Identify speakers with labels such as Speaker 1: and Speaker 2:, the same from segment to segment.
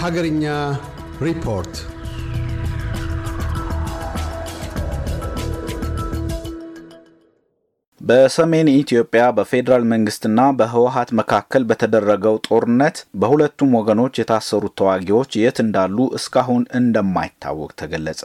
Speaker 1: ሀገርኛ ሪፖርት
Speaker 2: በሰሜን ኢትዮጵያ በፌዴራል መንግስትና በህወሀት መካከል በተደረገው ጦርነት በሁለቱም ወገኖች የታሰሩት ተዋጊዎች የት እንዳሉ እስካሁን እንደማይታወቅ ተገለጸ።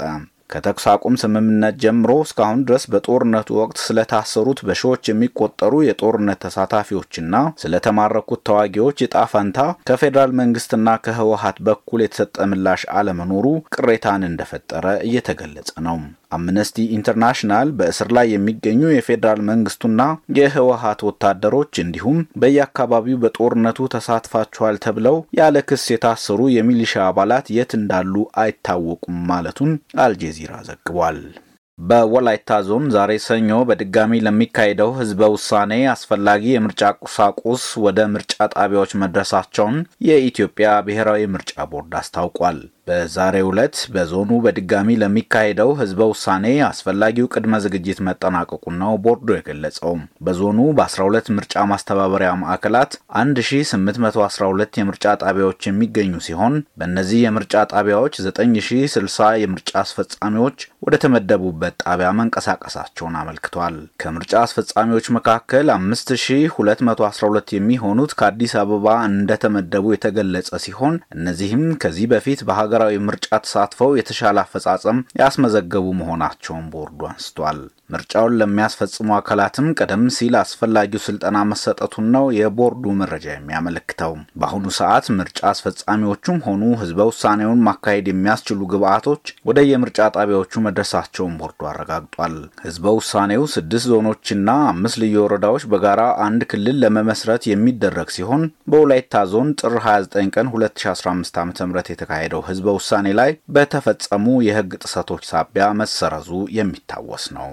Speaker 2: ከተኩስ አቁም ስምምነት ጀምሮ እስካሁን ድረስ በጦርነቱ ወቅት ስለታሰሩት በሺዎች የሚቆጠሩ የጦርነት ተሳታፊዎችና ስለተማረኩት ተዋጊዎች ዕጣ ፈንታ ከፌዴራል መንግስትና ከህወሀት በኩል የተሰጠ ምላሽ አለመኖሩ ቅሬታን እንደፈጠረ እየተገለጸ ነው። አምነስቲ ኢንተርናሽናል በእስር ላይ የሚገኙ የፌዴራል መንግስቱና የህወሀት ወታደሮች እንዲሁም በየአካባቢው በጦርነቱ ተሳትፋችኋል ተብለው ያለ ክስ የታሰሩ የሚሊሻ አባላት የት እንዳሉ አይታወቁም ማለቱን አልጄዚራ ዘግቧል። በወላይታ ዞን ዛሬ ሰኞ በድጋሚ ለሚካሄደው ህዝበ ውሳኔ አስፈላጊ የምርጫ ቁሳቁስ ወደ ምርጫ ጣቢያዎች መድረሳቸውን የኢትዮጵያ ብሔራዊ ምርጫ ቦርድ አስታውቋል። በዛሬው ዕለት በዞኑ በድጋሚ ለሚካሄደው ህዝበ ውሳኔ አስፈላጊው ቅድመ ዝግጅት መጠናቀቁን ነው ቦርዱ የገለጸው። በዞኑ በ12 ምርጫ ማስተባበሪያ ማዕከላት 1812 የምርጫ ጣቢያዎች የሚገኙ ሲሆን በእነዚህ የምርጫ ጣቢያዎች 9060 የምርጫ አስፈጻሚዎች ወደ ተመደቡበት ጣቢያ መንቀሳቀሳቸውን አመልክቷል። ከምርጫ አስፈጻሚዎች መካከል 5212 የሚሆኑት ከአዲስ አበባ እንደተመደቡ የተገለጸ ሲሆን እነዚህም ከዚህ በፊት በሀገ ሀገራዊ ምርጫ ተሳትፈው የተሻለ አፈጻጸም ያስመዘገቡ መሆናቸውን ቦርዱ አንስቷል። ምርጫውን ለሚያስፈጽሙ አካላትም ቀደም ሲል አስፈላጊው ስልጠና መሰጠቱን ነው የቦርዱ መረጃ የሚያመለክተው። በአሁኑ ሰዓት ምርጫ አስፈጻሚዎቹም ሆኑ ህዝበ ውሳኔውን ማካሄድ የሚያስችሉ ግብዓቶች ወደ የምርጫ ጣቢያዎቹ መድረሳቸውን ቦርዱ አረጋግጧል። ህዝበ ውሳኔው ስድስት ዞኖችና አምስት ልዩ ወረዳዎች በጋራ አንድ ክልል ለመመስረት የሚደረግ ሲሆን በወላይታ ዞን ጥር 29 ቀን 2015 ዓ ም የተካሄደው ህዝበ ውሳኔ ላይ በተፈጸሙ የህግ ጥሰቶች ሳቢያ መሰረዙ የሚታወስ ነው።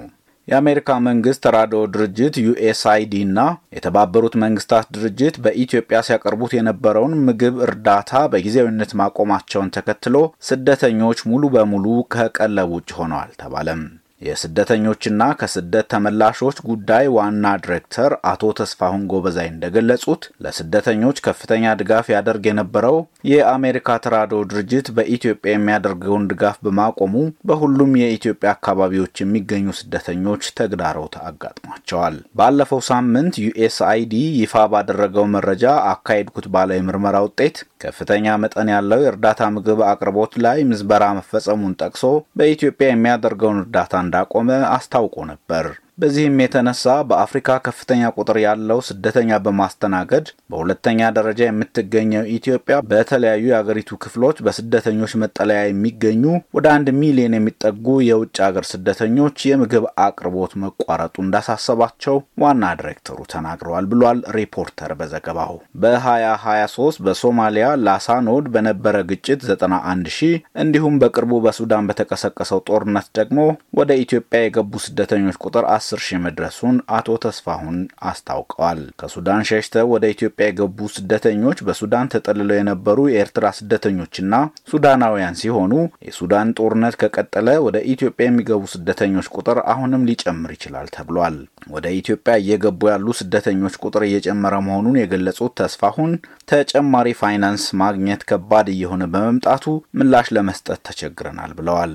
Speaker 2: የአሜሪካ መንግስት ተራድኦ ድርጅት ዩኤስአይዲ እና የተባበሩት መንግስታት ድርጅት በኢትዮጵያ ሲያቀርቡት የነበረውን ምግብ እርዳታ በጊዜያዊነት ማቆማቸውን ተከትሎ ስደተኞች ሙሉ በሙሉ ከቀለብ ውጭ ሆነዋል ተባለም። የስደተኞችና ከስደት ተመላሾች ጉዳይ ዋና ዲሬክተር አቶ ተስፋሁን ጎበዛይ እንደገለጹት ለስደተኞች ከፍተኛ ድጋፍ ያደርግ የነበረው የአሜሪካ ተራድኦ ድርጅት በኢትዮጵያ የሚያደርገውን ድጋፍ በማቆሙ በሁሉም የኢትዮጵያ አካባቢዎች የሚገኙ ስደተኞች ተግዳሮት አጋጥሟቸዋል። ባለፈው ሳምንት ዩኤስአይዲ ይፋ ባደረገው መረጃ አካሄድኩት ባለ የምርመራ ውጤት ከፍተኛ መጠን ያለው የእርዳታ ምግብ አቅርቦት ላይ ምዝበራ መፈጸሙን ጠቅሶ በኢትዮጵያ የሚያደርገውን እርዳታ እንዳቆመ አስታውቆ ነበር። በዚህም የተነሳ በአፍሪካ ከፍተኛ ቁጥር ያለው ስደተኛ በማስተናገድ በሁለተኛ ደረጃ የምትገኘው ኢትዮጵያ በተለያዩ የአገሪቱ ክፍሎች በስደተኞች መጠለያ የሚገኙ ወደ አንድ ሚሊዮን የሚጠጉ የውጭ ሀገር ስደተኞች የምግብ አቅርቦት መቋረጡ እንዳሳሰባቸው ዋና ዲሬክተሩ ተናግረዋል ብሏል ሪፖርተር በዘገባው። በ2023 በሶማሊያ ላሳኖድ በነበረ ግጭት 91 ሺህ እንዲሁም በቅርቡ በሱዳን በተቀሰቀሰው ጦርነት ደግሞ ወደ ኢትዮጵያ የገቡ ስደተኞች ቁጥር አስር ሺህ መድረሱን አቶ ተስፋሁን አስታውቀዋል። ከሱዳን ሸሽተው ወደ ኢትዮጵያ የገቡ ስደተኞች በሱዳን ተጠልለው የነበሩ የኤርትራ ስደተኞችና ሱዳናውያን ሲሆኑ የሱዳን ጦርነት ከቀጠለ ወደ ኢትዮጵያ የሚገቡ ስደተኞች ቁጥር አሁንም ሊጨምር ይችላል ተብሏል። ወደ ኢትዮጵያ እየገቡ ያሉ ስደተኞች ቁጥር እየጨመረ መሆኑን የገለጹት ተስፋሁን ተጨማሪ ፋይናንስ ማግኘት ከባድ እየሆነ በመምጣቱ ምላሽ ለመስጠት ተቸግረናል ብለዋል።